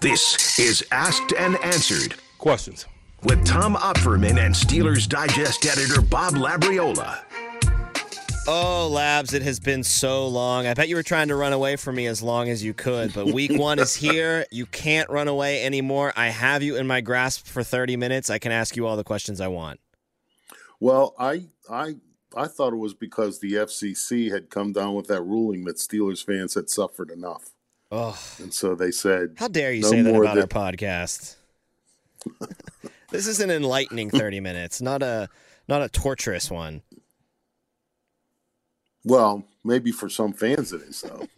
This is Asked and Answered Questions. with Tom Opferman and Steelers Digest editor Bob Labriola. Oh, Labs, it has been so long. I bet you were trying to run away from me as long as you could, but week one is here. You can't run away anymore. I have you in my grasp for 30 minutes. I can ask you all the questions I want. Well, I I I thought it was because the FCC had come down with that ruling that Steelers fans had suffered enough, Oh, and so they said, how dare you No say that about than- our podcast? this is an enlightening 30 minutes, not a not a torturous one. "Well, maybe for some fans it is though."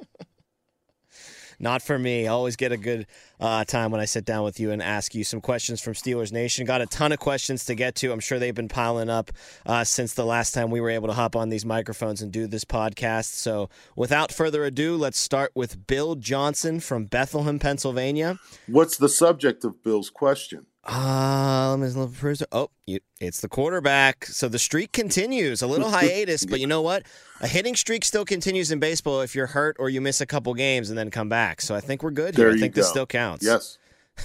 Not for me. I always get a good uh, time when I sit down with you and ask you some questions from Steelers Nation. Got a ton of questions to get to. I'm sure they've been piling up uh, since the last time we were able to hop on these microphones and do this podcast. So, without further ado, let's start with Bill Johnson from Bethlehem, Pennsylvania. What's the subject of Bill's question? Uh, let me look for Oh, you, it's the quarterback. So the streak continues. A little hiatus, but you know what? A hitting streak still continues in baseball if you're hurt or you miss a couple games and then come back. So I think we're good here. There I think go. this still counts. Yes,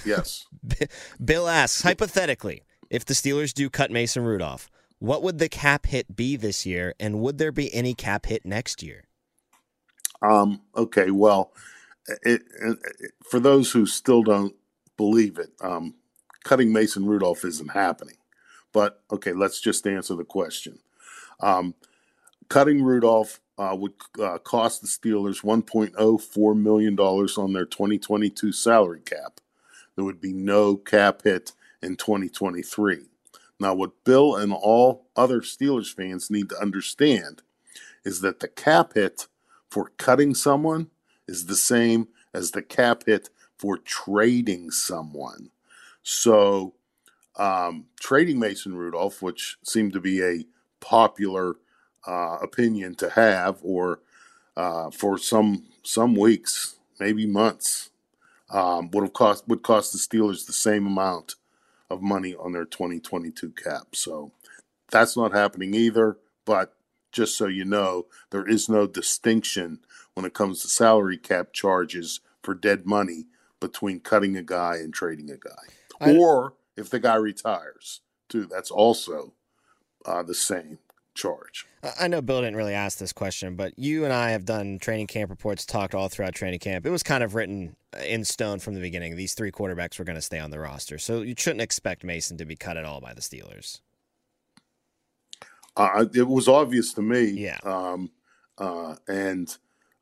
yes. Bill asks, hypothetically, if the Steelers do cut Mason Rudolph, what would the cap hit be this year, and would there be any cap hit next year? Um, okay, well, it, it, for those who still don't believe it, um, cutting Mason Rudolph isn't happening. But okay, let's just answer the question. Um, cutting Rudolph uh, would uh, cost the Steelers $1.04 million on their 2022 salary cap. There would be no cap hit in 2023. Now, what Bill and all other Steelers fans need to understand is that the cap hit for cutting someone is the same as the cap hit for trading someone. So, um, trading Mason Rudolph, which seemed to be a popular uh, opinion to have, or uh, for some some weeks, maybe months, um, would have cost would cost the Steelers the same amount of money on their 2022 cap. So that's not happening either. But just so you know, there is no distinction when it comes to salary cap charges for dead money between cutting a guy and trading a guy. I- or if the guy retires, too, that's also uh, the same charge. I- know Bill didn't really ask this question, but you and I have done training camp reports, talked all throughout training camp. It was kind of written in stone from the beginning. These three quarterbacks were going to stay on the roster. So you shouldn't expect Mason to be cut at all by the Steelers. Uh, it was obvious to me. Yeah. Um, uh, and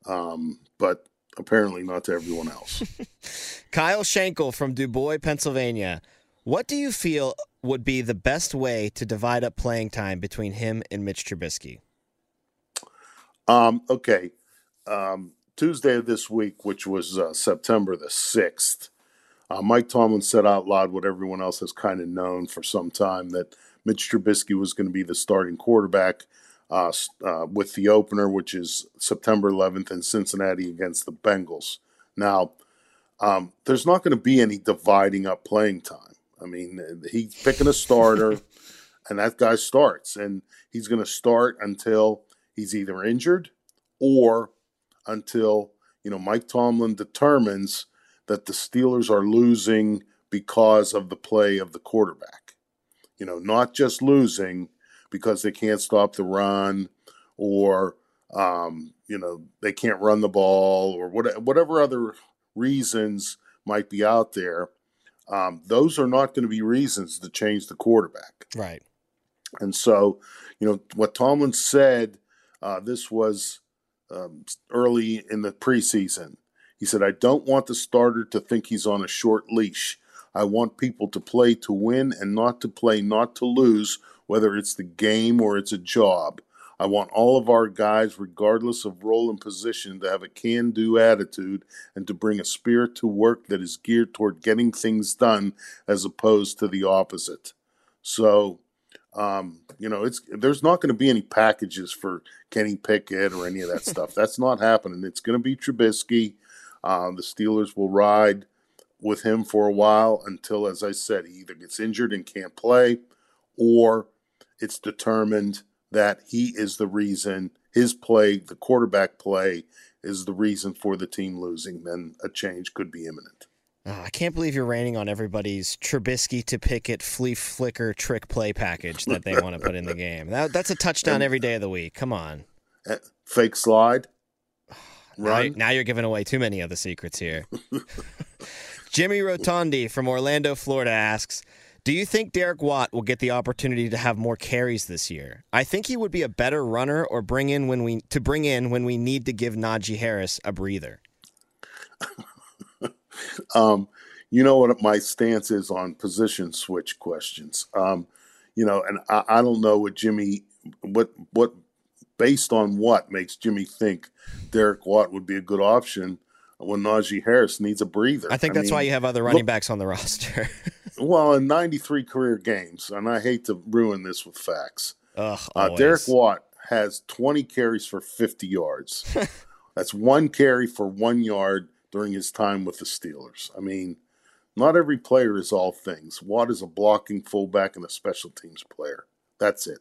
um, but apparently not to everyone else. Kyle Schenkel from Dubois, Pennsylvania. What do you feel would be the best way to divide up playing time between him and Mitch Trubisky? Um, okay. Um, Tuesday of this week, which was uh, September the 6th, uh, Mike Tomlin said out loud what everyone else has kind of known for some time that Mitch Trubisky was going to be the starting quarterback uh, uh, with the opener, which is September 11th in Cincinnati against the Bengals. Now, um, there's not going to be any dividing up playing time. I mean, he's picking a starter, and that guy starts, and he's going to start until he's either injured or until you know Mike Tomlin determines that the Steelers are losing because of the play of the quarterback. You know, not just losing because they can't stop the run or um, you know they can't run the ball or what, whatever other reasons might be out there. Um, those are not going to be reasons to change the quarterback. Right. And so, you know, what Tomlin said, uh, this was um, early in the preseason. He said, I don't want the starter to think he's on a short leash. I want people to play to win and not to play not to lose, whether it's the game or it's a job. I want all of our guys, regardless of role and position, to have a can do attitude and to bring a spirit to work that is geared toward getting things done as opposed to the opposite. So, um, you know, it's there's not going to be any packages for Kenny Pickett or any of that stuff. That's not happening. It's going to be Trubisky. Uh, the Steelers will ride with him for a while until, as I said, he either gets injured and can't play, or it's determined that he is the reason his play, the quarterback play, is the reason for the team losing. Then a change could be imminent. Oh, I can't believe you're raining on everybody's Trubisky to Pickett flea flicker trick play package that they want to put in the game. That, that's a touchdown every day of the week. Come on. Uh, fake slide. Right. Now, now you're giving away too many of the secrets here. Jimmy Rotondi from Orlando, Florida asks Do you think Derek Watt will get the opportunity to have more carries this year? I think he would be a better runner or bring in when we to bring in when we need to give Najee Harris a breather. um, you know what my stance is on position switch questions. Um, you know, and I, I don't know what Jimmy, what what, based on what makes Jimmy think Derek Watt would be a good option when Najee Harris needs a breather. I think that's I mean, why you have other running look, backs on the roster. Well, in 93 career games, and I hate to ruin this with facts. Ugh, uh, Derek Watt has 20 carries for 50 yards. that's one carry for one yard during his time with the Steelers. I mean, not every player is all things. Watt is a blocking fullback and a special teams player. That's it.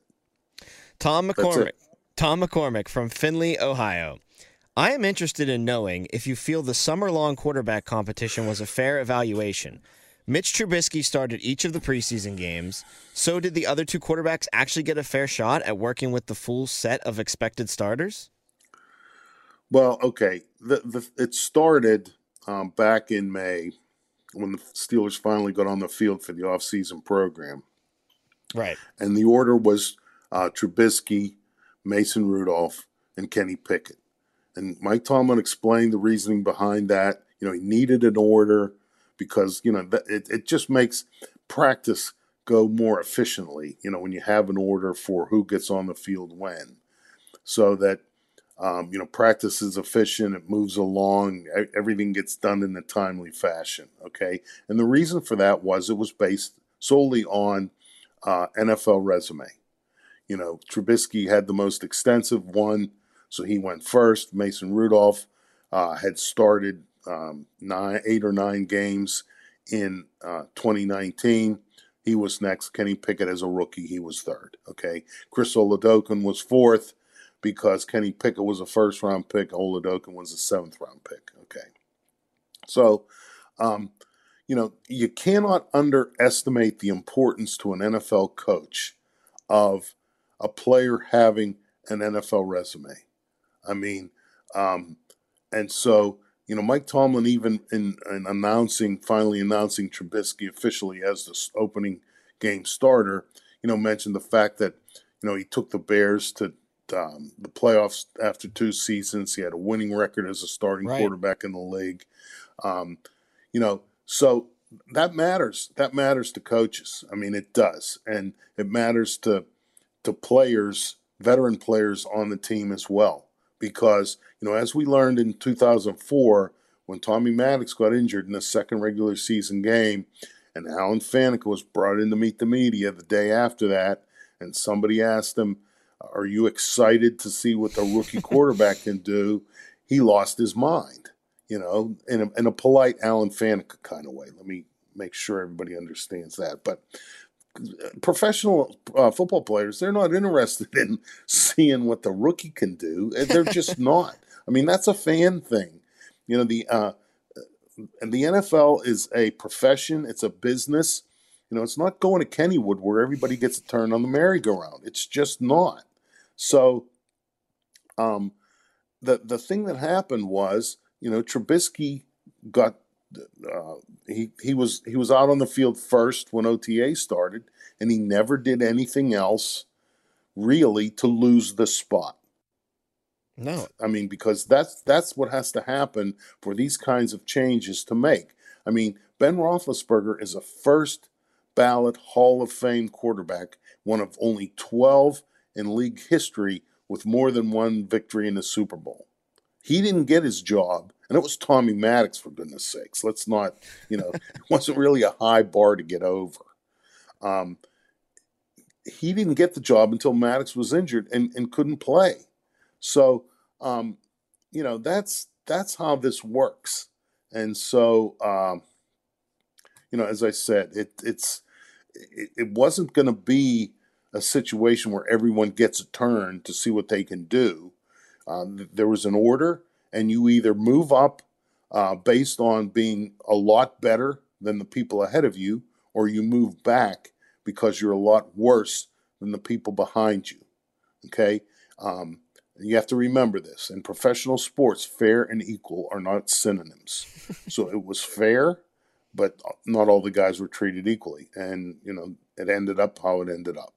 Tom McCormick. It. Tom McCormick from Findlay, Ohio. I am interested in knowing if you feel the summer long quarterback competition was a fair evaluation. Mitch Trubisky started each of the preseason games. So did the other two quarterbacks actually get a fair shot at working with the full set of expected starters? Well, okay. The, the it started um, back in May when the Steelers finally got on the field for the offseason program. Right. And the order was uh, Trubisky, Mason Rudolph, and Kenny Pickett. And Mike Tomlin explained the reasoning behind that. You know, he needed an order because, you know, it, it just makes practice go more efficiently, you know, when you have an order for who gets on the field when. So that um, you know, practice is efficient. It moves along. Everything gets done in a timely fashion. Okay, and the reason for that was it was based solely on uh, NFL resume. You know, Trubisky had the most extensive one, so he went first. Mason Rudolph uh, had started um, nine, eight or nine games in uh, 2019. He was next. Kenny Pickett as a rookie, he was third. Okay, Chris Oladokun was fourth because Kenny Pickett was a first round pick, Oladokun was a seventh round pick. Okay. So, um, you know, you cannot underestimate the importance to an NFL coach of a player having an NFL resume. I mean, um, and so, you know, Mike Tomlin, even in, in announcing, finally announcing Trubisky officially as the opening game starter, you know, mentioned the fact that, you know, he took the Bears to um, the playoffs after two seasons. He had a winning record as a starting right. quarterback in the league. Um, you know, so that matters. That matters to coaches. I mean, it does, and it matters to to players, veteran players on the team as well. Because you know, as we learned in 2004, when Tommy Maddox got injured in the second regular season game, and Alan Faneca was brought in to meet the media the day after that, and somebody asked him are you excited to see what the rookie quarterback can do? He lost his mind, you know, in a, in a polite Alan Faneca kind of way. Let me make sure everybody understands that. But professional uh, football players, they're not interested in seeing what the rookie can do. They're just not. I mean, that's a fan thing. You know, the uh, the NFL is a profession. It's a business. You know, it's not going to Kennywood where everybody gets a turn on the merry-go-round. It's just not. So, um, the the thing that happened was, you know, Trubisky got uh, he he was he was out on the field first when OTA started, and he never did anything else really to lose the spot. No, I mean because that's that's what has to happen for these kinds of changes to make. I mean Ben Roethlisberger is a first ballot Hall of Fame quarterback, one of only twelve in league history with more than one victory in the Super Bowl. He didn't get his job, and it was Tommy Maddox for goodness sakes. Let's not, you know, it wasn't really a high bar to get over. Um, he didn't get the job until Maddox was injured and, and couldn't play. So, um, you know, that's that's how this works. And so, um, you know, as I said, it it's it, it wasn't going to be a situation where everyone gets a turn to see what they can do. Uh, there was an order, and you either move up uh, based on being a lot better than the people ahead of you, or you move back because you're a lot worse than the people behind you. Okay? Um, you have to remember this. In professional sports, fair and equal are not synonyms. so it was fair, but not all the guys were treated equally. And, you know, it ended up how it ended up.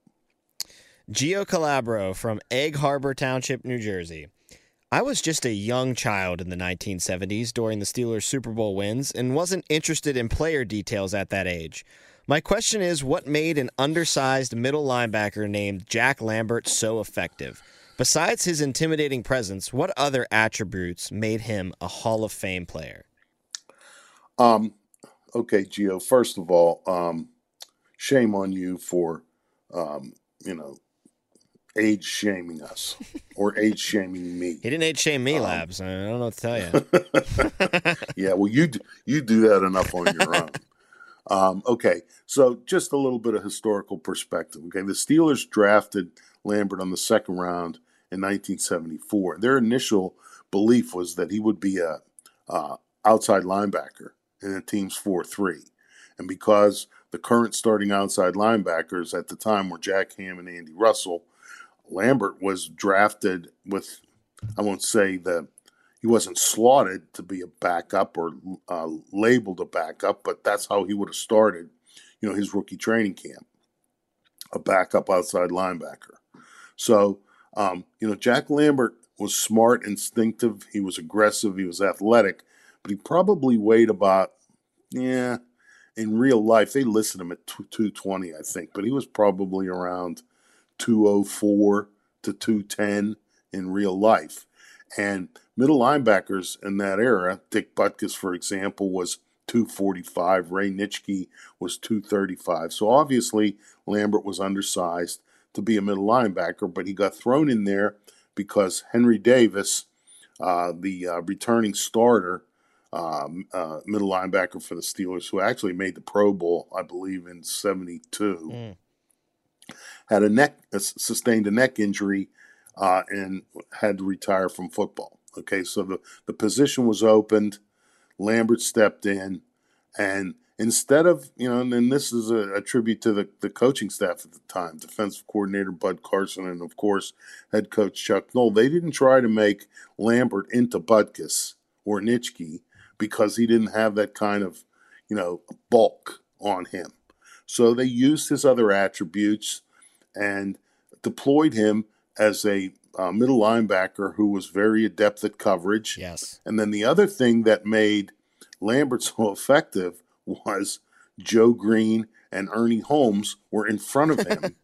Gio Calabro from Egg Harbor Township, New Jersey. I was just a young child in the 1970s during the Steelers' Super Bowl wins and wasn't interested in player details at that age. My question is what made an undersized middle linebacker named Jack Lambert so effective? Besides his intimidating presence, what other attributes made him a Hall of Fame player? Um, okay, Gio. First of all, um, shame on you for, um, you know, age shaming us or age shaming me. He didn't age shame me, um, Labs. I don't know what to tell you. yeah, well, you you do that enough on your own. Um, okay, so just a little bit of historical perspective. Okay, the Steelers drafted Lambert on the second round in 1974. Their initial belief was that he would be a uh, outside linebacker in the team's 4-3, and because the current starting outside linebackers at the time were Jack Ham and Andy Russell, Lambert was drafted with, I won't say the he wasn't slotted to be a backup or uh, labeled a backup, but that's how he would have started, you know, his rookie training camp, a backup outside linebacker. So, um, you know, Jack Lambert was smart, instinctive. He was aggressive. He was athletic, but he probably weighed about, yeah, in real life they listed him at 220, I think, but he was probably around 204 to 210 in real life. And middle linebackers in that era, Dick Butkus, for example, was 245. Ray Nitschke was 235. So obviously, Lambert was undersized to be a middle linebacker, but he got thrown in there because Henry Davis, uh, the uh, returning starter, um, uh, middle linebacker for the Steelers, who actually made the Pro Bowl, I believe, in 72, mm. Had a neck, sustained a neck injury uh, and had to retire from football. Okay, so the, the position was opened. Lambert stepped in, and instead of, you know, and, and this is a, a, tribute to the, the coaching staff at the time defensive coordinator Bud Carson, and of course, head coach Chuck Noll. They didn't try to make Lambert into Butkus or Nitschke because he didn't have that kind of, you know, bulk on him. So they used his other attributes and deployed him as a uh, middle linebacker who was very adept at coverage. Yes. And then the other thing that made Lambert so effective was Joe Greene and Ernie Holmes were in front of him.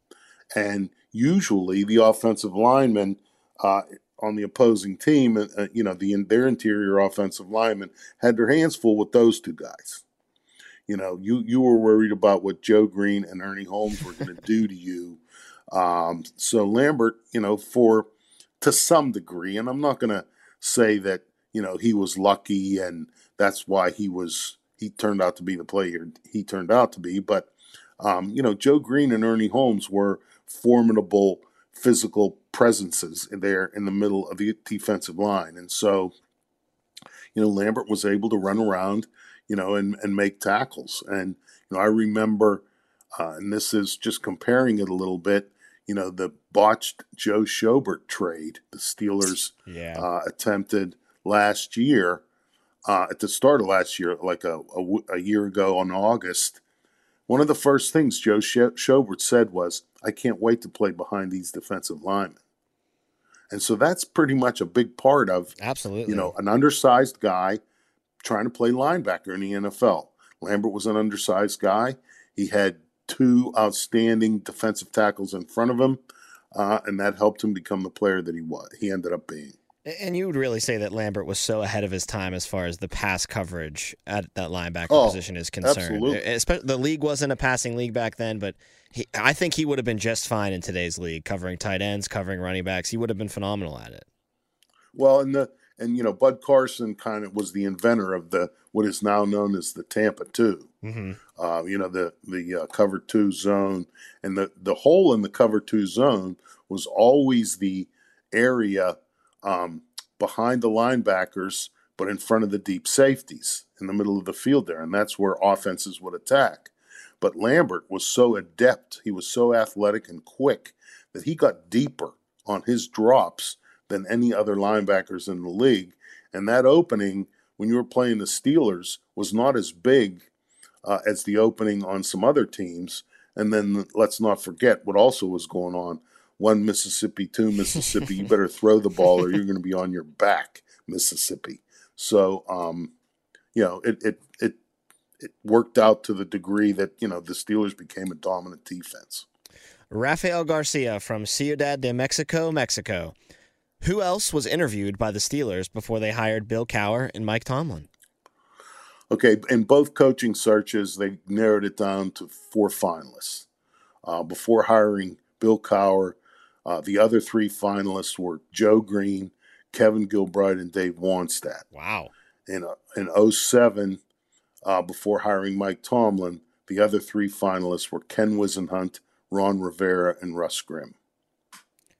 and usually the offensive linemen uh, on the opposing team, uh, uh, you know, the their interior offensive linemen had their hands full with those two guys. You know, you you were worried about what Joe Greene and Ernie Holmes were going to do to you um, so Lambert, you know, for to some degree, and I'm not going to say that you know he was lucky and that's why he was he turned out to be the player he turned out to be, but Um, you know, Joe Greene and Ernie Holmes were formidable physical presences there in the middle of the defensive line. And so, you know, Lambert was able to run around, you know, and, and make tackles. And, you know, I remember, uh, and this is just comparing it a little bit, you know, the botched Joe Schobert trade the Steelers Yeah. uh, attempted last year, uh, at the start of last year, like a a year ago on August. One of the first things Joe Scho- Schobert said was, I can't wait to play behind these defensive linemen. And so that's pretty much a big part of Absolutely. you know, an undersized guy trying to play linebacker in the NFL. Lambert was an undersized guy. He had two outstanding defensive tackles in front of him, uh, and that helped him become the player that he was. He ended up being. And you would really say that Lambert was so ahead of his time as far as the pass coverage at that linebacker Oh, position is concerned. absolutely. The league wasn't a passing league back then, but he, I think he would have been just fine in today's league, covering tight ends, covering running backs. He would have been phenomenal at it. Well, and the and you know Bud Carson kind of was the inventor of the what is now known as the Tampa Two. Mm-hmm. uh, you know the the uh, cover two zone and the the hole in the cover two zone was always the area um, behind the linebackers but in front of the deep safeties in the middle of the field there and that's where offenses would attack but lambert was so adept he was so athletic and quick that he got deeper on his drops than any other linebackers in the league and that opening when you were playing the steelers was not as big uh, as the opening on some other teams. And then let's not forget what also was going on. One Mississippi, two Mississippi. you better throw the ball or you're going to be on your back, Mississippi. So, um, you know, it, it it it worked out to the degree that you know the Steelers became a dominant defense. Rafael Garcia from Ciudad de Mexico, Mexico. Who else was interviewed by the Steelers before they hired Bill Cowher and Mike Tomlin? Okay, in both coaching searches, they narrowed it down to four finalists. Uh, before hiring Bill Cowher, uh, the other three finalists were Joe Greene, Kevin Gilbride, and Dave Wannstedt. Wow. In, uh, in 07, uh, before hiring Mike Tomlin, the other three finalists were Ken Whisenhunt, Ron Rivera, and Russ Grimm.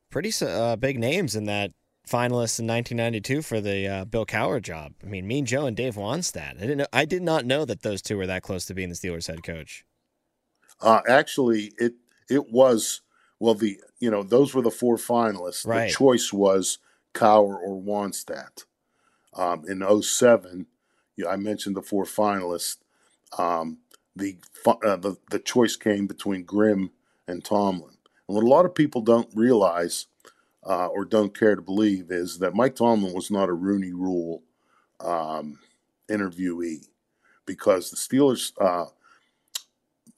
Pretty uh, big names in that finalists in 1992 for the uh, Bill Cowher job. I mean, Mean Joe and Dave Wannstedt. I didn't know, I did not know that those two were that close to being the Steelers head coach. Uh, actually, it it was well the you know those were the four finalists. Right. The choice was Cowher or Wannstedt. Um, in 07, yeah, I mentioned the four finalists. Um, the, uh, the the choice came between Grimm and Tomlin. And what a lot of people don't realize uh, or don't care to believe is that Mike Tomlin was not a Rooney Rule um, interviewee because the Steelers uh,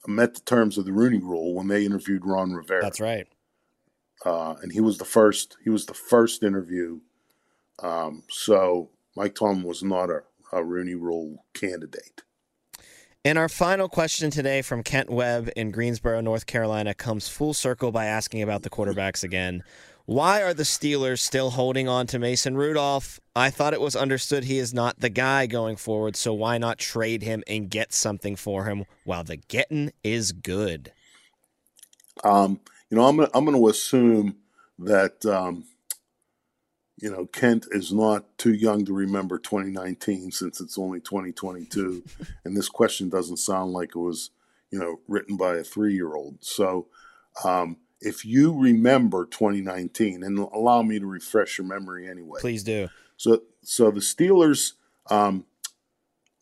met the terms of the Rooney Rule when they interviewed Ron Rivera, That's right. uh, and he was the first. He was the first interview. Um, so Mike Tomlin was not a, a Rooney Rule candidate. And our final question today from Kent Webb in Greensboro, North Carolina, comes full circle by asking about the quarterbacks again. Why are the Steelers still holding on to Mason Rudolph? I thought it was understood he is not the guy going forward, so why not trade him and get something for him while the getting is good? Um, you know, I'm gonna, I'm going to assume that um, you know Kent is not too young to remember 2019 since it's only 2022, and this question doesn't sound like it was you know written by a three year old. So, um, if you remember 2019, and allow me to refresh your memory anyway. Please do. So, so the Steelers, um,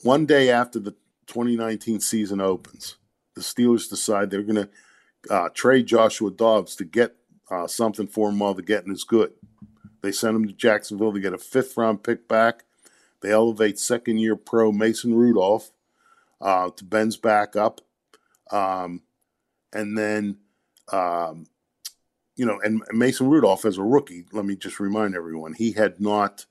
one day after the 2019 season opens, the Steelers decide they're going to uh, trade Joshua Dobbs to get uh, something for him while the getting is good. They send him to Jacksonville to get a fifth round pick back. They elevate second year pro Mason Rudolph uh, to Ben's backup. Um, and then, um, you know, and Mason Rudolph as a rookie, let me just remind everyone, he had not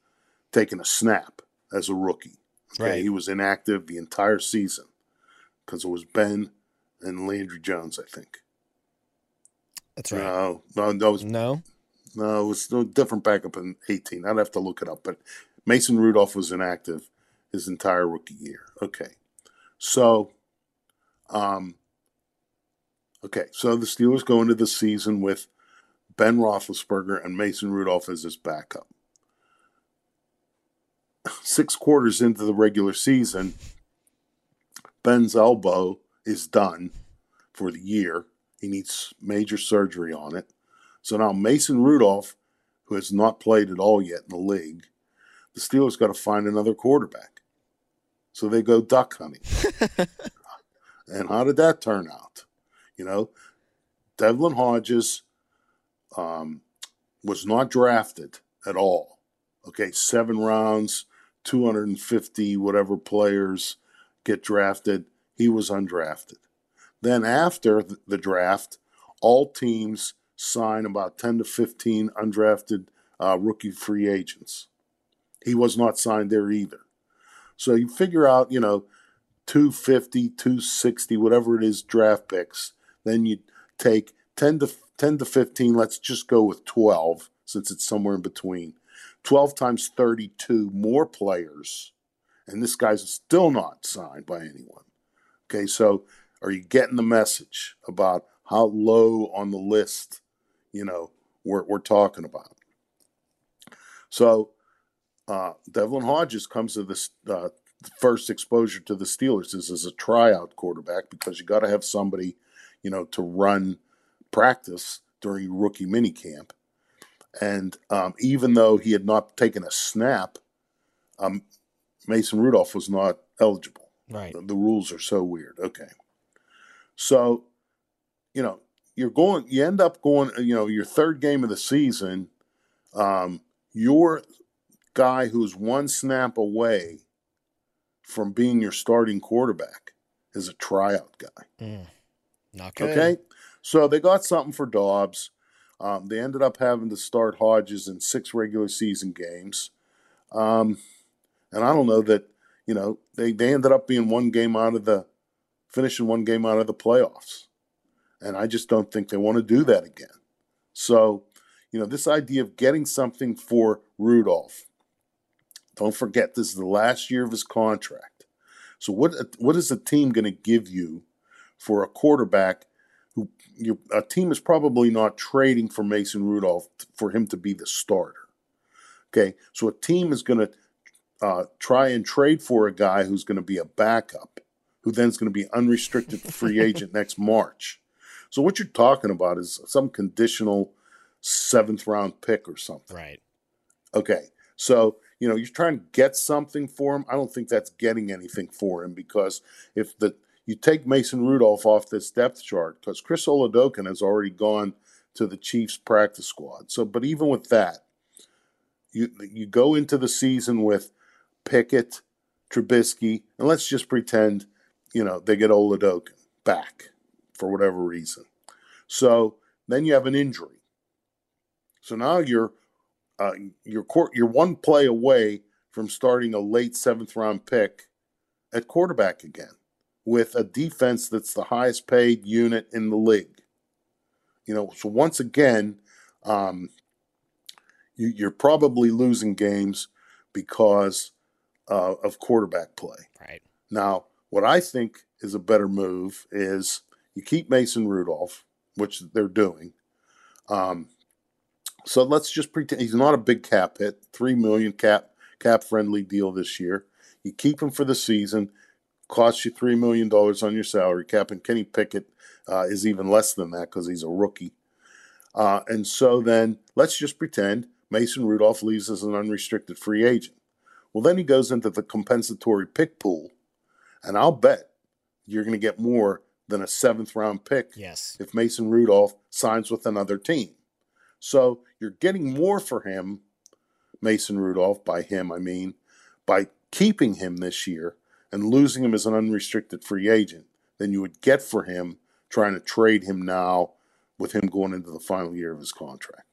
taken a snap as a rookie. Okay? Right. He was inactive the entire season because it was Ben and Landry Jones, I think. That's right. No, no, it was, No? No, it was a different backup in 18. I'd have to look it up, but Mason Rudolph was inactive his entire rookie year. Okay. So, um, Okay, so the Steelers go into the season with Ben Roethlisberger and Mason Rudolph as his backup. Six quarters into the regular season, Ben's elbow is done for the year. He needs major surgery on it. So now Mason Rudolph, who has not played at all yet in the league, the Steelers got to find another quarterback. So they go duck hunting. and how did that turn out? You know, Devlin Hodges um, was not drafted at all. Okay, seven rounds, 250 whatever players get drafted. He was undrafted. Then after the draft, all teams sign about 10 to 15 undrafted uh, rookie free agents. He was not signed there either. So you figure out, you know, 250, 260, whatever it is, draft picks. Then you take 10 to 10 to 15. Let's just go with 12 since it's somewhere in between. 12 times 32 more players, and this guy's still not signed by anyone. Okay, so are you getting the message about how low on the list, you know, we're, we're talking about? So uh, Devlin Hodges comes to this uh, first exposure to the Steelers is as a tryout quarterback because you got to have somebody, you know, to run practice during rookie minicamp. And um, even though he had not taken a snap, um, Mason Rudolph was not eligible. Right. The, the rules are so weird. Okay. So, you know, you're going, you end up going, you know, your third game of the season, um, your guy who's one snap away from being your starting quarterback is a tryout guy. Mm, not good. Okay. So they got something for Dobbs. Um, they ended up having to start Hodges in six regular season games. Um, and I don't know that, you know, they, they ended up being one game out of the, finishing one game out of the playoffs. And I just don't think they want to do that again. So, you know, this idea of getting something for Rudolph, don't forget this is the last year of his contract. So what what is the team going to give you for a quarterback who your a team is probably not trading for Mason Rudolph for him to be the starter. Okay, so a team is going to uh, try and trade for a guy who's going to be a backup, who then is going to be unrestricted free agent next March. So what you're talking about is some conditional seventh round pick or something. Right. Okay, so you know you're trying to get something for him. I don't think that's getting anything for him because if the you take Mason Rudolph off this depth chart because Chris Oladokun has already gone to the Chiefs practice squad. So, but even with that, you you go into the season with Pickett, Trubisky, and let's just pretend, you know, they get Oladokun back for whatever reason. So then you have an injury. So now you're uh, you're court, you're one play away from starting a late seventh round pick at quarterback again with a defense that's the highest paid unit in the league. You know, so once again, um, you, you're probably losing games because uh, of quarterback play. Right. Now, what I think is a better move is you keep Mason Rudolph, which they're doing. Um, so let's just pretend he's not a big cap hit, three million cap cap friendly deal this year. You keep him for the season costs you $3 million on your salary cap, and Kenny Pickett uh, is even less than that because he's a rookie. Uh, and so then let's just pretend Mason Rudolph leaves as an unrestricted free agent. Well, then he goes into the compensatory pick pool, and I'll bet you're going to get more than a seventh round pick yes. if Mason Rudolph signs with another team. So you're getting more for him, Mason Rudolph, by him, I mean, by keeping him this year and losing him as an unrestricted free agent than you would get for him trying to trade him now with him going into the final year of his contract.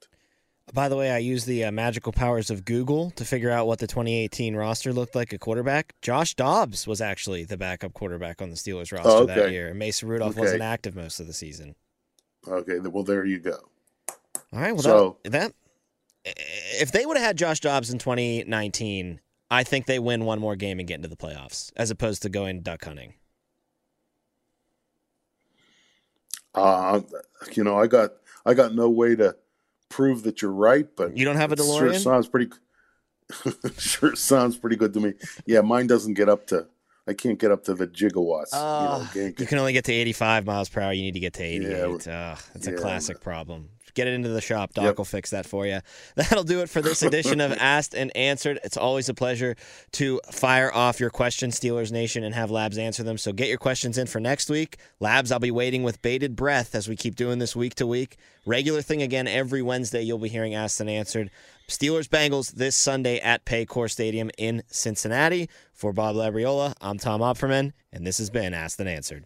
By the way, I used the uh, magical powers of Google to figure out what the 2018 roster looked like at quarterback. Josh Dobbs was actually the backup quarterback on the Steelers roster oh, okay. that year. Mason Rudolph okay. wasn't active most of the season. Okay, well there you go. All right, well so, that, that if they would have had Josh Dobbs in 2019, I think they win one more game and get into the playoffs, as opposed to going duck hunting. Uh, you know, I got I got no way to prove that you're right, but You don't have a it Sure DeLorean? sounds pretty. sure sounds pretty good to me. Yeah, mine doesn't get up to. I can't get up to the gigawatts. Uh, you know, can't you can only get to 85 miles per hour. You need to get to 88. Yeah, that's a yeah. classic problem. Get it into the shop. Doc Yep. will fix that for you. That'll do it for this edition of Asked and Answered. It's always a pleasure to fire off your questions, Steelers Nation, and have Labs answer them. So get your questions in for next week. Labs, I'll be waiting with bated breath as we keep doing this week to week. Regular thing again every Wednesday. You'll be hearing Asked and Answered. Steelers Bengals this Sunday at Paycor Stadium in Cincinnati. For Bob Labriola, I'm Tom Opferman, and this has been Asked and Answered.